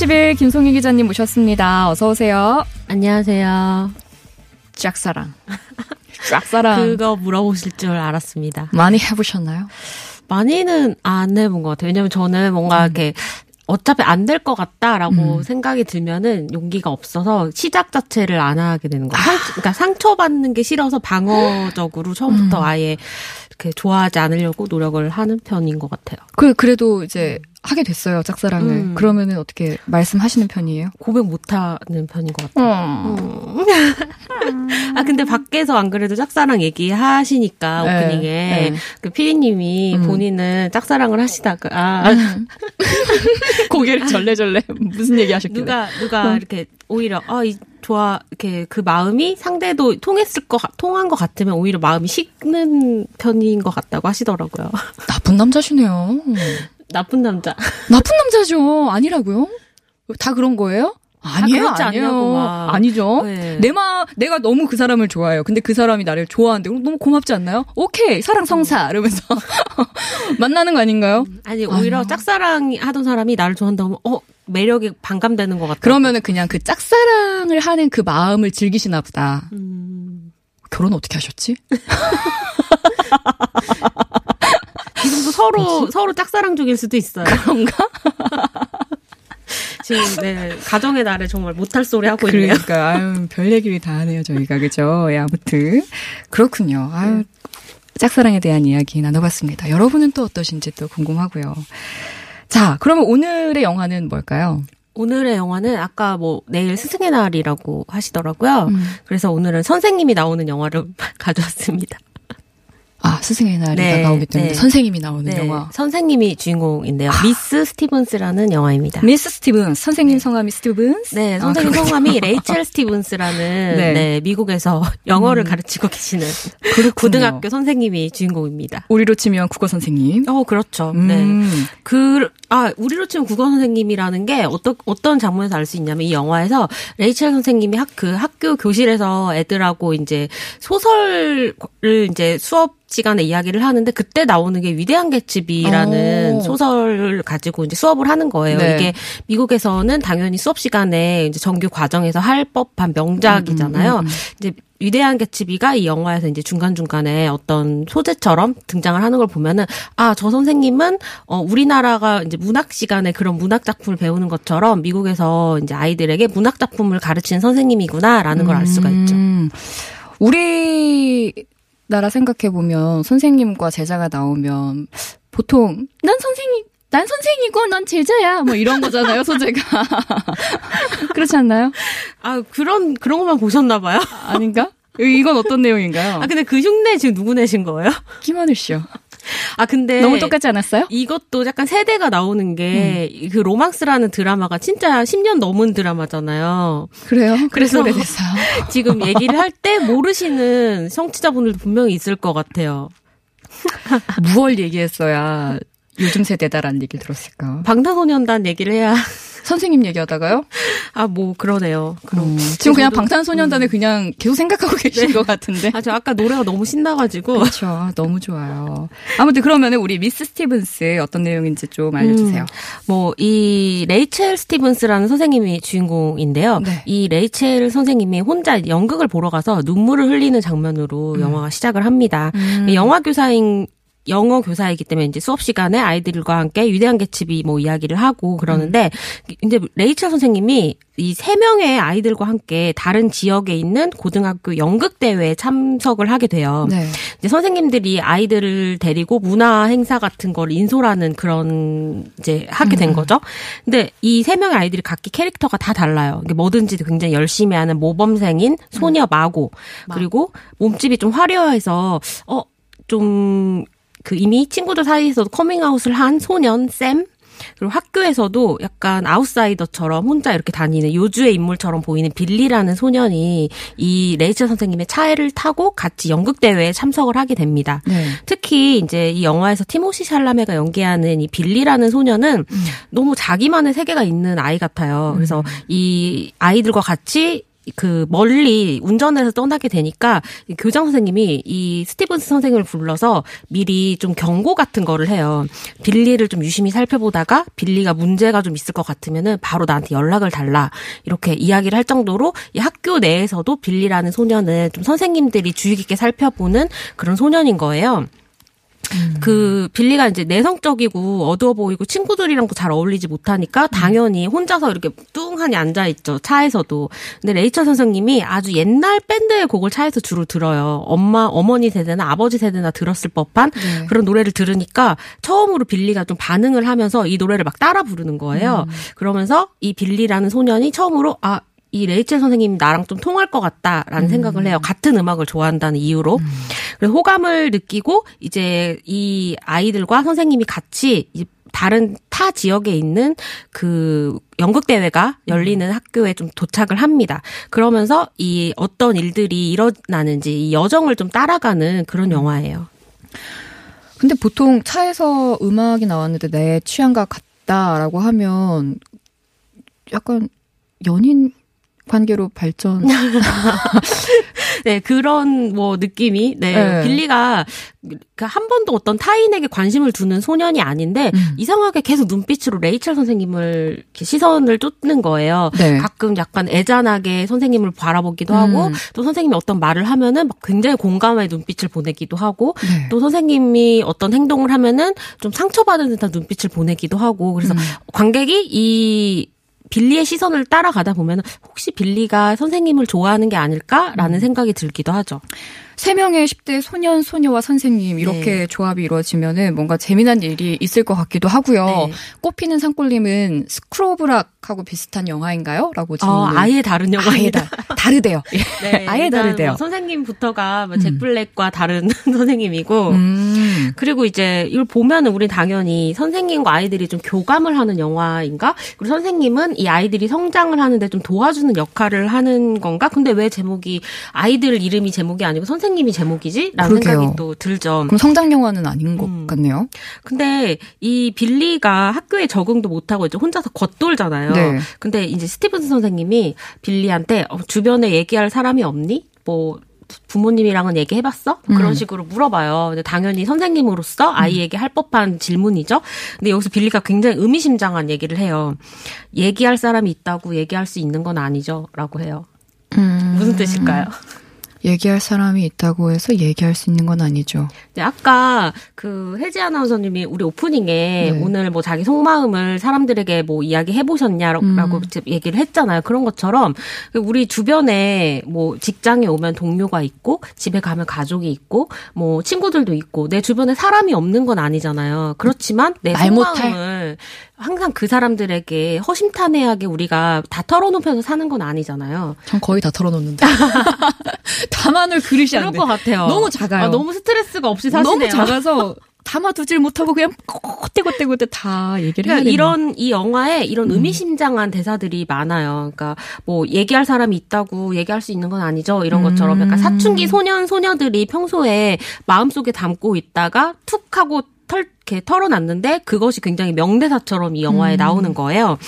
신의 20일 김송희 기자님 모셨습니다. 어서 오세요. 안녕하세요. 짝사랑. 짝사랑. 그거 물어보실 줄 알았습니다. 많이 해보셨나요? 많이는 안 해본 것 같아요. 왜냐면 저는 뭔가 음. 이렇게 어차피 안 될 것 같다라고 음. 생각이 들면은 용기가 없어서 시작 자체를 안 하게 되는 거예요. 상, 그러니까 상처받는 게 싫어서 방어적으로 처음부터 음. 아예 이렇게 좋아하지 않으려고 노력을 하는 편인 것 같아요. 그, 그래도 이제 하게 됐어요, 짝사랑을. 음. 그러면은 어떻게 말씀하시는 편이에요? 고백 못하는 편인 것 같아요. 어. 아 근데 밖에서 안 그래도 짝사랑 얘기하시니까 네, 오프닝에 네. 그 피디님이 음. 본인은 짝사랑을 하시다가 아, 고개를 절레절레 무슨 얘기 하셨길래? 누가 누가 이렇게 오히려 아 이 좋아 이렇게 그 마음이 상대도 통했을 거 같- 통한 것 같으면 오히려 마음이 식는 편인 것 같다고 하시더라고요. 나쁜 남자시네요. 나쁜 남자. 나쁜 남자죠. 아니라고요? 다 그런 거예요? 아니에요, 아니에요. 아니죠. 네. 내마 내가 너무 그 사람을 좋아해요. 근데 그 사람이 나를 좋아하는데 너무 고맙지 않나요? 오케이 사랑 성사 이러면서 만나는 거 아닌가요? 아니 오히려 아니요. 짝사랑 하던 사람이 나를 좋아한다면 어 매력에 반감되는 것 같다. 그러면은 그냥 그 짝사랑을 하는 그 마음을 즐기시나 보다. 음, 결혼 어떻게 하셨지? 서로 서로 짝사랑 중일 수도 있어요. 그런가? 지금 네 가정의 날에 정말 못할 소리 하고 있네요. 그러니까 아유 별 얘기를 다 하네요 저희가 그죠? 예, 아무튼 그렇군요. 아유 짝사랑에 대한 이야기 나눠봤습니다. 여러분은 또 어떠신지 또 궁금하고요. 자, 그러면 오늘의 영화는 뭘까요? 오늘의 영화는 아까 뭐 내일 스승의 날이라고 하시더라고요. 음. 그래서 오늘은 선생님이 나오는 영화를 가져왔습니다. 아 스승의 날이 네, 다가오기 때문에 네. 선생님이 나오는 네, 영화. 선생님이 주인공인데요. 미스 스티븐스라는 영화입니다. 미스 스티븐스 선생님 성함이 스티븐스. 네, 아, 선생님 그렇군요. 성함이 레이첼 스티븐스라는 네. 네. 미국에서 영어를 가르치고 계시는 고등학교 선생님이 주인공입니다. 우리로 치면 국어 선생님. 어, 그렇죠. 음. 네. 그, 아, 우리로 치면 국어 선생님이라는 게 어떤, 어떤 장면에서 알 수 있냐면 이 영화에서 레이첼 선생님이 학, 그 학교 교실에서 애들하고 이제 소설을 이제 수업 시간에 이야기를 하는데 그때 나오는 게 위대한 개츠비라는 오. 소설을 가지고 이제 수업을 하는 거예요. 네. 이게 미국에서는 당연히 수업 시간에 이제 정규 과정에서 할 법한 명작이잖아요. 음, 음, 음. 이제 위대한 개츠비가 이 영화에서 이제 중간중간에 어떤 소재처럼 등장을 하는 걸 보면은 아, 저 선생님은 어 우리나라가 이제 문학 시간에 그런 문학 작품을 배우는 것처럼 미국에서 이제 아이들에게 문학 작품을 가르치는 선생님이구나라는 걸알 수가 있죠. 음. 우리 나라 생각해 보면 선생님과 제자가 나오면 보통 난 선생님 난 선생이고 넌 제자야 뭐 이런 거잖아요 소재가 그렇지 않나요? 아, 그런 그런 것만 보셨나 봐요. 아닌가? 이건 어떤 내용인가요? 아, 근데 그 흉내 지금 누구 내신 거예요? 김하늘 씨요. 아, 근데 너무 똑같지 않았어요? 이것도 약간 세대가 나오는 게그 로망스라는 드라마가 진짜 10년 넘은 드라마잖아요. 그래요? 그래서 오래됐어요. 지금 얘기를 할 때 모르시는 청취자분들도 분명히 있을 것 같아요. 무얼 얘기했어야 요즘 세대다라는 얘기를 들었을까? 방탄소년단 얘기를 해야 선생님 얘기하다가요? 아 뭐 그러네요. 그럼 음, 지금 그냥 방탄소년단을 그냥 계속 생각하고 계신 것 같은데. 아 저 아까 노래가 너무 신나가지고 그렇죠. 너무 좋아요. 아무튼 그러면은 우리 미스 스티븐스 어떤 내용인지 좀 알려주세요. 뭐이 레이첼 스티븐스라는 선생님이 주인공인데요. 네. 이 레이첼 선생님이 혼자 연극을 보러 가서 눈물을 흘리는 장면으로 음. 영화가 시작을 합니다. 영화 교사인 영어 교사이기 때문에 이제 수업 시간에 아이들과 함께 위대한 개츠비 뭐 이야기를 하고 그러는데 음. 이제 레이첼 선생님이 이 세 명의 아이들과 함께 다른 지역에 있는 고등학교 연극 대회에 참석을 하게 돼요. 네. 이제 선생님들이 아이들을 데리고 문화 행사 같은 걸 인솔하는 그런 이제 하게 된 거죠. 근데 이 세 명의 아이들이 각기 캐릭터가 다 달라요. 뭐든지 굉장히 열심히 하는 모범생인 소녀 마고 그리고 몸짓이 좀 화려해서 어 좀 그 이미 친구들 사이에서도 커밍아웃을 한 소년 샘 그리고 학교에서도 약간 아웃사이더처럼 혼자 이렇게 다니는 요주의 인물처럼 보이는 빌리라는 소년이 이 레이첼 선생님의 차를 타고 같이 연극 대회에 참석을 하게 됩니다. 네. 특히 이제 이 영화에서 티모시 샬라메가 연기하는 이 빌리라는 소년은 음. 너무 자기만의 세계가 있는 아이 같아요. 그래서 이 아이들과 같이 그 멀리 운전해서 떠나게 되니까 이 교장 선생님이 이 스티븐스 선생님을 불러서 미리 좀 경고 같은 거를 해요. 빌리를 좀 유심히 살펴보다가 빌리가 문제가 좀 있을 것 같으면은 바로 나한테 연락을 달라 이렇게 이야기를 할 정도로 이 학교 내에서도 빌리라는 소년은 좀 선생님들이 주의 깊게 살펴보는 그런 소년인 거예요. 그 빌리가 이제 내성적이고 어두워 보이고 친구들이랑도 잘 어울리지 못하니까 당연히 혼자서 이렇게 뚱하니 앉아 있죠 차에서도. 근데 레이첼 선생님이 아주 옛날 밴드의 곡을 차에서 주로 들어요. 엄마 어머니 세대나 아버지 세대나 들었을 법한 네. 그런 노래를 들으니까 처음으로 빌리가 좀 반응을 하면서 이 노래를 막 따라 부르는 거예요. 그러면서 이 빌리라는 소년이 처음으로 아 이 레이첼 선생님이 나랑 좀 통할 것 같다라는 생각을 해요. 같은 음악을 좋아한다는 이유로. 그래서 호감을 느끼고 이제 이 아이들과 선생님이 같이 다른 타 지역에 있는 그 연극 대회가 열리는 학교에 좀 도착을 합니다. 그러면서 이 어떤 일들이 일어나는지 이 여정을 좀 따라가는 그런 영화예요. 근데 보통 차에서 음악이 나왔는데 내 취향과 같다라고 하면 약간 연인 관계로 발전. 네, 그런 뭐 느낌이 네, 네. 빌리가 그한 번도 어떤 타인에게 관심을 두는 소년이 아닌데 음. 이상하게 계속 눈빛으로 레이첼 선생님을 시선을 쫓는 거예요. 네. 가끔 약간 애잔하게 선생님을 바라보기도 하고 음. 또 선생님이 어떤 말을 하면은 막 굉장히 공감의 눈빛을 보내기도 하고 네. 또 선생님이 어떤 행동을 하면은 좀 상처받은 듯한 눈빛을 보내기도 하고 그래서 음. 관객이 이 빌리의 시선을 따라가다 보면 혹시 빌리가 선생님을 좋아하는 게 아닐까라는 음. 생각이 들기도 하죠. 세 명의 10대 소년, 소녀와 선생님 이렇게 네. 조합이 이루어지면은 뭔가 재미난 일이 있을 것 같기도 하고요. 네. 꽃피는 산골님은 스크로브락하고 비슷한 영화인가요? 라고 질문. 어, 아예 다른 아예 영화입니다. 다, 다르대요. 네, 아예 일단 다르대요. 뭐 선생님부터가 뭐 잭 블랙과 다른 선생님이고 음. 그리고 이제 이걸 보면은 우리 당연히 선생님과 아이들이 좀 교감을 하는 영화인가? 그리고 선생님은 이 아이들이 성장을 하는데 좀 도와주는 역할을 하는 건가? 근데 왜 제목이 아이들 이름이 제목이 아니고 선생 님이 제목이지? 라는 그러게요. 생각이 또 들죠. 그럼 성장 영화는 아닌 것 음. 같네요. 근데 이 빌리가 학교에 적응도 못 하고 이제 혼자서 겉돌잖아요. 네. 근데 이제 스티븐스 선생님이 빌리한테 어, 주변에 얘기할 사람이 없니? 뭐 부모님이랑은 얘기해봤어? 그런 음. 식으로 물어봐요. 근데 당연히 선생님으로서 아이에게 할 법한 질문이죠. 근데 여기서 빌리가 굉장히 의미심장한 얘기를 해요. 얘기할 사람이 있다고 얘기할 수 있는 건 아니죠.라고 해요. 음. 무슨 뜻일까요? 얘기할 사람이 있다고 해서 얘기할 수 있는 건 아니죠. 네, 아까 그 혜지 아나운서님이 우리 오프닝에 네. 오늘 뭐 자기 속마음을 사람들에게 뭐 이야기 해보셨냐라고 음. 얘기를 했잖아요. 그런 것처럼 우리 주변에 뭐 직장에 오면 동료가 있고 집에 가면 가족이 있고 뭐 친구들도 있고 내 주변에 사람이 없는 건 아니잖아요. 그렇지만 내말 못할? 속마음을 항상 그 사람들에게 허심탄회하게 우리가 다 털어놓으면서 사는 건 아니잖아요. 전 거의 다 털어놓는데. 담아놓을 그릇이 그럴 안 돼. 것 같아요. 너무 작아요. 아, 너무 스트레스가 없이 사시네요. 너무 작아서 담아두질 못하고 그냥 꼬떼꼬떼꼬떼 다 얘기를 해야 그러니까 되는 이런 이 영화에 이런 의미심장한 대사들이 많아요. 그러니까 뭐 얘기할 사람이 있다고 얘기할 수 있는 건 아니죠. 이런 것처럼 약간 사춘기 소년 소녀들이 평소에 마음속에 담고 있다가 툭 하고 털 이렇게 털어놨는데 그것이 굉장히 명대사처럼 이 영화에 나오는 거예요.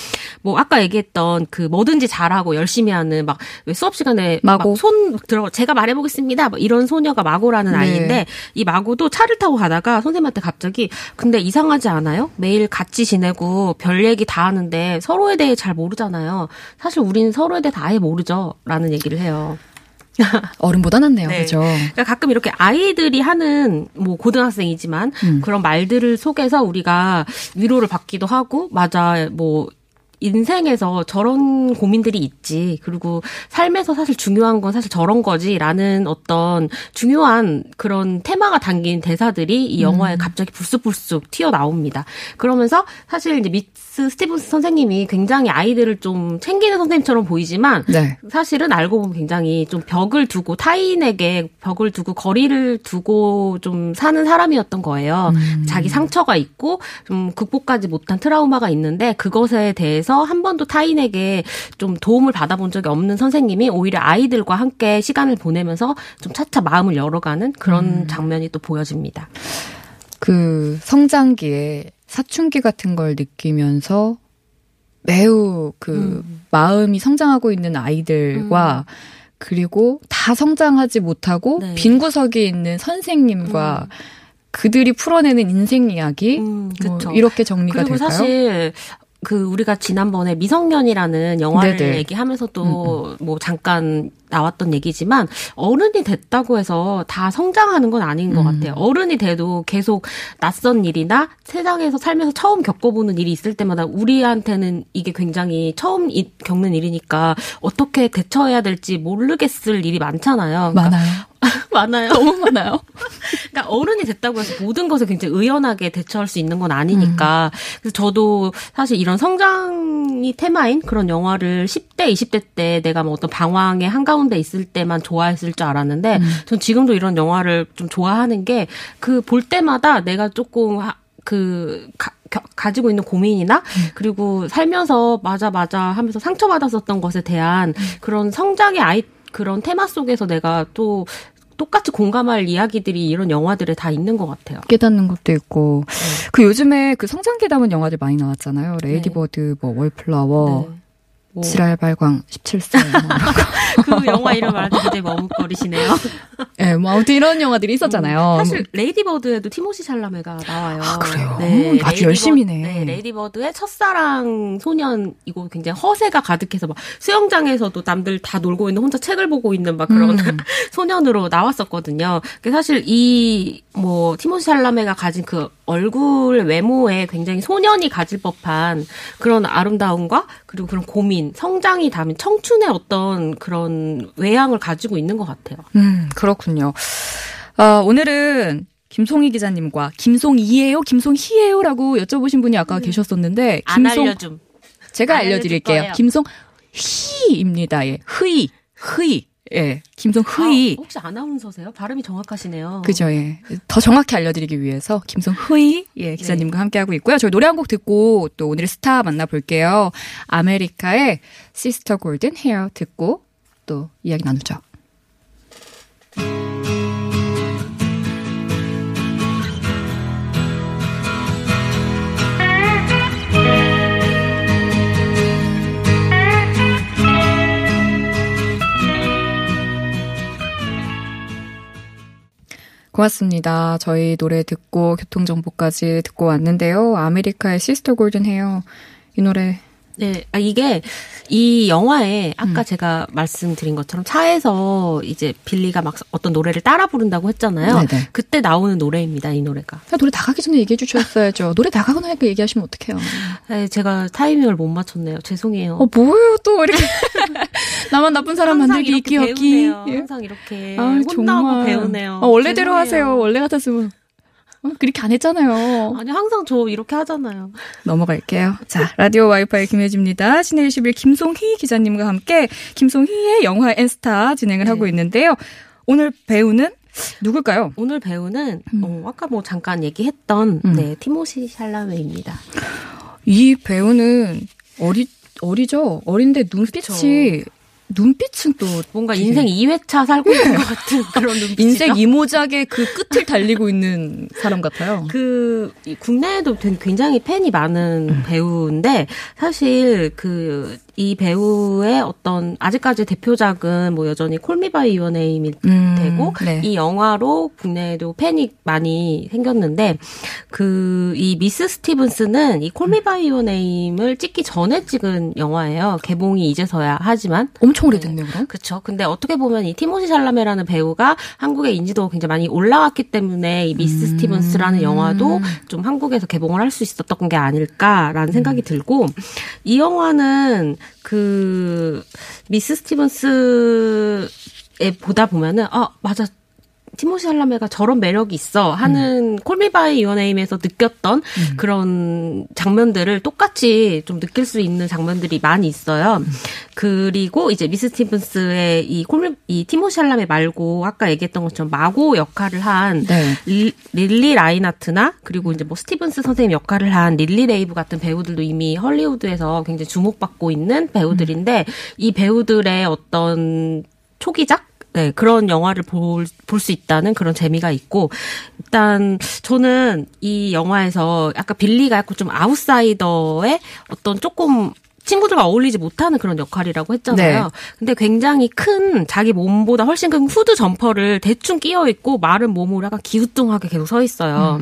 뭐 아까 얘기했던 그 뭐든지 잘하고 열심히 하는 막 왜 수업 시간에. 막손 들어 제가 말해보겠습니다. 막 이런 소녀가 마고라는 네. 아이인데 이 마고도 차를 타고 가다가 선생님한테 갑자기 근데 이상하지 않아요? 매일 같이 지내고 별 얘기 다 하는데 서로에 대해 잘 모르잖아요. 사실 우리는 서로에 대해 다 아예 모르죠. 라는 얘기를 해요. 어른보다 낫네요. 네. 그죠? 그러니까 가끔 이렇게 아이들이 하는 뭐 고등학생이지만 음. 그런 말들을 속에서 우리가 위로를 받기도 하고 맞아 뭐 인생에서 저런 고민들이 있지. 그리고 삶에서 사실 중요한 건 사실 저런 거지라는 어떤 중요한 그런 테마가 담긴 대사들이 이 영화에 음. 갑자기 불쑥불쑥 튀어나옵니다. 그러면서 사실 이제 미스 스티븐스 선생님이 굉장히 아이들을 좀 챙기는 선생님처럼 보이지만 네. 사실은 알고 보면 굉장히 좀 벽을 두고 타인에게 벽을 두고 거리를 두고 좀 사는 사람이었던 거예요. 음. 자기 상처가 있고 좀 극복하지 못한 트라우마가 있는데 그것에 대해서 한 번도 타인에게 좀 도움을 받아본 적이 없는 선생님이 오히려 아이들과 함께 시간을 보내면서 좀 차차 마음을 열어가는 그런 음. 장면이 또 보여집니다. 그 성장기에 사춘기 같은 걸 느끼면서 매우 그 음. 마음이 성장하고 있는 아이들과 음. 그리고 다 성장하지 못하고 네. 빈 구석에 있는 선생님과 음. 그들이 풀어내는 인생 이야기 음, 뭐 이렇게 정리가 그리고 될까요? 사실 그 우리가 지난번에 미성년이라는 영화를 네네. 얘기하면서도 음, 음. 뭐 잠깐 나왔던 얘기지만 어른이 됐다고 해서 다 성장하는 건 아닌 것 음. 같아요. 어른이 돼도 계속 낯선 일이나 세상에서 살면서 처음 겪어보는 일이 있을 때마다 우리한테는 이게 굉장히 처음 겪는 일이니까 어떻게 대처해야 될지 모르겠을 일이 많잖아요. 그러니까 많아요. 많아요. 너무 많아요. 그러니까 어른이 됐다고 해서 모든 것을 굉장히 의연하게 대처할 수 있는 건 아니니까. 음. 그래서 저도 사실 이런 성장이 테마인 그런 영화를 10대, 20대 때 내가 뭐 어떤 방황의 한가운데 있을 때만 좋아했을 줄 알았는데, 음. 전 지금도 이런 영화를 좀 좋아하는 게 그 볼 때마다 내가 조금 그 가, 가지고 있는 고민이나 음. 그리고 살면서 맞아 맞아 하면서 상처받았었던 것에 대한 음. 그런 성장의 아이 그런 테마 속에서 내가 또 똑같이 공감할 이야기들이 이런 영화들에 다 있는 것 같아요. 깨닫는 것도 있고 네. 그 요즘에 그 성장기 담은 영화들 많이 나왔잖아요. Lady Bird, 네. 뭐 Wallflower, 네. 뭐. 지랄 발광 17세. 뭐 그 영화 이름 말하기 굉장히 머뭇거리시네요. 예, 네, 뭐 아무튼 이런 영화들이 있었잖아요. 음, 사실 Lady Bird에도 티모시 샬라메가 나와요. 아, 그래요? 네, 아주 열심히네. 네, Lady Bird의 첫사랑 소년 이거 굉장히 허세가 가득해서 막 수영장에서도 남들 다 놀고 있는 혼자 책을 보고 있는 막 그런 음. 소년으로 나왔었거든요. 사실 이 뭐 티모시 샬라메가 가진 그 얼굴 외모에 굉장히 소년이 가질 법한 그런 아름다움과 그리고 그런 고민, 성장이 담은 청춘의 어떤 그런 외향을 가지고 있는 것 같아요. 음, 그렇군요. 어, 오늘은 김송희 기자님과 김송이에요, 김송희예요라고 여쭤보신 분이 아까 음. 계셨었는데 김송 안 알려줌. 제가 알려드릴게요. 김송 희입니다. 예, 흐이, 흐이. 예, 김성흐이. 아, 혹시 아나운서세요? 발음이 정확하시네요. 그죠, 예. 더 정확히 알려드리기 위해서 김성흐이, 예, 기자님과 네. 함께하고 있고요. 저희 노래 한 곡 듣고 또 오늘의 스타 만나볼게요. 아메리카의 Sister Golden Hair 듣고 또 이야기 나누죠. 고맙습니다. 저희 노래 듣고 교통정보까지 듣고 왔는데요. 아메리카의 Sister Golden Hair. 이 노래 네, 아, 이게 이 영화에 아까 음. 제가 말씀드린 것처럼 차에서 이제 빌리가 막 어떤 노래를 따라 부른다고 했잖아요. 네네. 그때 나오는 노래입니다, 이 노래가. 아, 노래 나가기 전에 얘기해 주셨어야죠. 노래 나가고 나니까 얘기하시면 어떡해요. 네, 제가 타이밍을 못 맞췄네요. 죄송해요. 어, 뭐예요, 또 이렇게. 나만 나쁜 사람 만들기 없기. 항상 이렇게 아, 혼나고 배우네요. 어, 원래대로 죄송해요. 하세요. 원래 같았으면. 어, 그렇게 안 했잖아요. 아니, 항상 저 이렇게 하잖아요. 넘어갈게요. 자, 라디오 와이파이 김혜지입니다. 신의 21 김송희 기자님과 함께 김송희의 영화 엔스타 진행을 네. 하고 있는데요. 오늘 배우는 누굴까요? 오늘 배우는 음. 어, 아까 뭐 잠깐 얘기했던 음. 네, 티모시 샬라메입니다. 이 배우는 어리 어리죠. 어린데 눈빛이 그쵸. 눈빛은 또 뭔가 인생 2회차 살고 있는 것 같은 그런 눈빛. 인생 이모작의 그 끝을 달리고 있는 사람 같아요. 그 국내에도 굉장히 팬이 많은 음. 배우인데 사실 그 이 배우의 어떤 아직까지 대표작은 뭐 여전히 콜미바이 유어네임이 음, 되고 네. 이 영화로 국내에도 팬이 많이 생겼는데 그 이 미스 스티븐스는 이 콜미바이 유어네임을 찍기 전에 찍은 영화예요. 개봉이 이제서야 하지만 엄청 엄청 오래됐네요, 그럼? 그렇죠. 근데 어떻게 보면 이 티모시 샬라메라는 배우가 한국의 인지도가 굉장히 많이 올라왔기 때문에 이 미스 음. 스티븐스라는 영화도 좀 한국에서 개봉을 할 수 있었던 게 아닐까라는 생각이 음. 들고 이 영화는 그 미스 스티븐스 에 보다 보면은 아 맞아 티모시 샬라메가 저런 매력이 있어 하는 콜미바이 유어네임에서 느꼈던 그런 장면들을 똑같이 좀 느낄 수 있는 장면들이 많이 있어요. 그리고 이제 미스 스티븐스의 이 Call Me 이 티모시 샬라메 말고 아까 얘기했던 것처럼 마고 역할을 한 네. 릴- 릴리 라인하트나 그리고 이제 뭐 스티븐스 선생님 역할을 한 릴리 레이브 같은 배우들도 이미 헐리우드에서 굉장히 주목받고 있는 배우들인데 이 배우들의 어떤 초기작 네, 그런 영화를 볼, 볼 수 있다는 그런 재미가 있고, 일단, 저는 이 영화에서 약간 빌리가 약간 좀 아웃사이더의 어떤 조금 친구들과 어울리지 못하는 그런 역할이라고 했잖아요. 네. 근데 굉장히 큰 자기 몸보다 훨씬 큰 후드 점퍼를 대충 껴입고 마른 몸으로 약간 기우뚱하게 계속 서 있어요.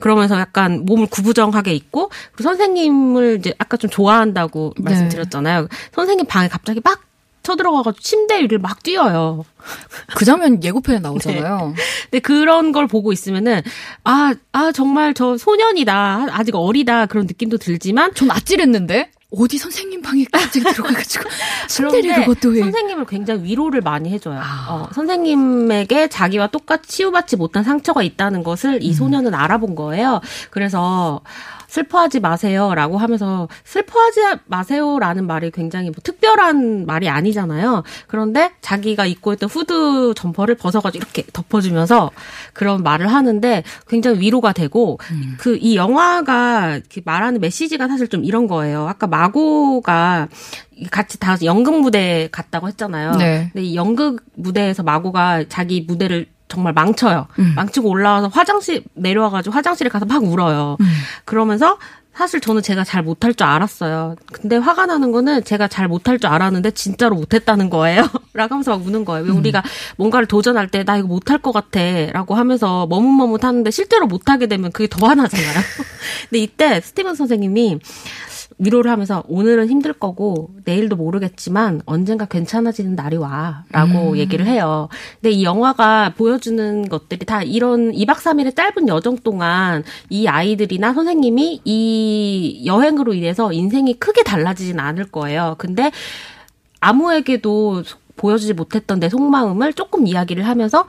그러면서 약간 몸을 구부정하게 있고 그리고 선생님을 이제 아까 좀 좋아한다고 네. 말씀드렸잖아요. 선생님 방에 갑자기 막 쳐들어가가지고 침대 위를 막 뛰어요. 그 장면 예고편에 나오잖아요. 근데 그런 걸 보고 있으면은 아, 아 정말 저 소년이다. 아직 어리다. 그런 느낌도 들지만 전 아찔했는데 어디 선생님 방에 갑자기 들어가가지고 침대를 그것도 해. 선생님을 굉장히 위로를 많이 해줘요. 아. 어, 선생님에게 자기와 똑같이 치유받지 못한 상처가 있다는 것을 음. 이 소년은 알아본 거예요. 그래서 슬퍼하지 마세요라고 하면서 슬퍼하지 마세요라는 말이 굉장히 뭐 특별한 말이 아니잖아요. 그런데 자기가 입고 있던 후드 점퍼를 벗어가지고 이렇게 덮어주면서 그런 말을 하는데 굉장히 위로가 되고 음. 그이 영화가 말하는 메시지가 사실 좀 이런 거예요. 아까 마고가 같이 다 연극 무대 갔다고 했잖아요. 네. 근데 이 연극 무대에서 마고가 자기 무대를 정말 망쳐요. 음. 망치고 올라와서 화장실 내려와가지고 화장실에 가서 막 울어요. 음. 그러면서 사실 저는 제가 잘 못할 줄 알았어요. 근데 화가 나는 거는 제가 잘 못할 줄 알았는데 진짜로 못했다는 거예요. 라고 하면서 막 우는 거예요. 왜 음. 우리가 뭔가를 도전할 때 나 이거 못할 것 같아. 라고 하면서 머뭇머뭇 하는데 실제로 못하게 되면 그게 더 화나잖아요. 근데 이때 스티븐 선생님이 위로를 하면서 오늘은 힘들 거고 내일도 모르겠지만 언젠가 괜찮아지는 날이 와라고 얘기를 해요. 근데 이 영화가 보여주는 것들이 다 이런 2박 3일의 짧은 여정 동안 이 아이들이나 선생님이 이 여행으로 인해서 인생이 크게 달라지진 않을 거예요. 근데 아무에게도 보여주지 못했던 내 속마음을 조금 이야기를 하면서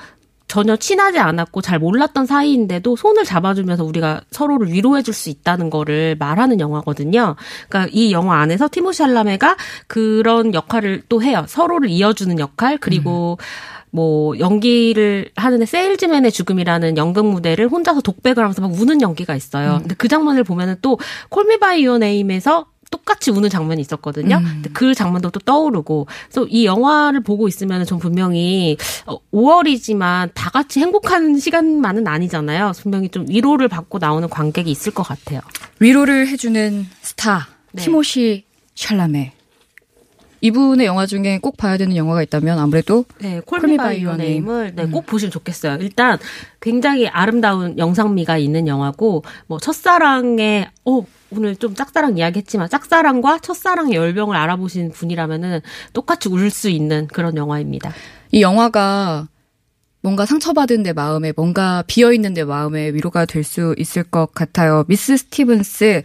전혀 친하지 않았고 잘 몰랐던 사이인데도 손을 잡아주면서 우리가 서로를 위로해줄 수 있다는 거를 말하는 영화거든요. 그러니까 이 영화 안에서 티모시 할라메가 그런 역할을 또 해요. 서로를 이어주는 역할 그리고 뭐 연기를 하는데 세일즈맨의 죽음이라는 연극 무대를 혼자서 독백을 하면서 막 우는 연기가 있어요. 근데 그 장면을 보면은 또 Call Me by Your Name에서 똑같이 우는 장면이 있었거든요. 근데 그 장면도 또 떠오르고. 그래서 이 영화를 보고 있으면 전 분명히 어, 5월이지만 다 같이 행복한 시간만은 아니잖아요. 분명히 좀 위로를 받고 나오는 관객이 있을 것 같아요. 위로를 해주는 스타 네. 티모시 샬라메. 이분의 영화 중에 꼭 봐야 되는 영화가 있다면 아무래도 네, Call Me 콜미 by 바이 Your 유어 Name. Name을 네, 꼭 보시면 좋겠어요. 일단 굉장히 아름다운 영상미가 있는 영화고 뭐 첫사랑의 어 오늘 좀 짝사랑 이야기했지만 짝사랑과 첫사랑의 열병을 알아보신 분이라면은 똑같이 울 수 있는 그런 영화입니다. 이 영화가 뭔가 상처받은 내 마음에 뭔가 비어있는 내 마음에 위로가 될 수 있을 것 같아요. 미스 스티븐스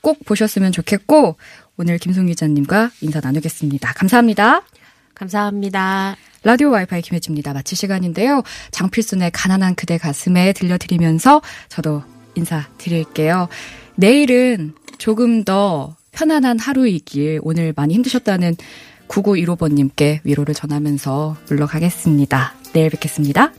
꼭 보셨으면 좋겠고 오늘 김송 기자님과 인사 나누겠습니다. 감사합니다. 감사합니다. 라디오 와이파이 김혜지입니다. 마칠 시간인데요. 장필순의 가난한 그대 가슴에 들려드리면서 저도 인사드릴게요. 내일은 조금 더 편안한 하루이길 오늘 많이 힘드셨다는 9915번님께 위로를 전하면서 물러가겠습니다. 내일 뵙겠습니다.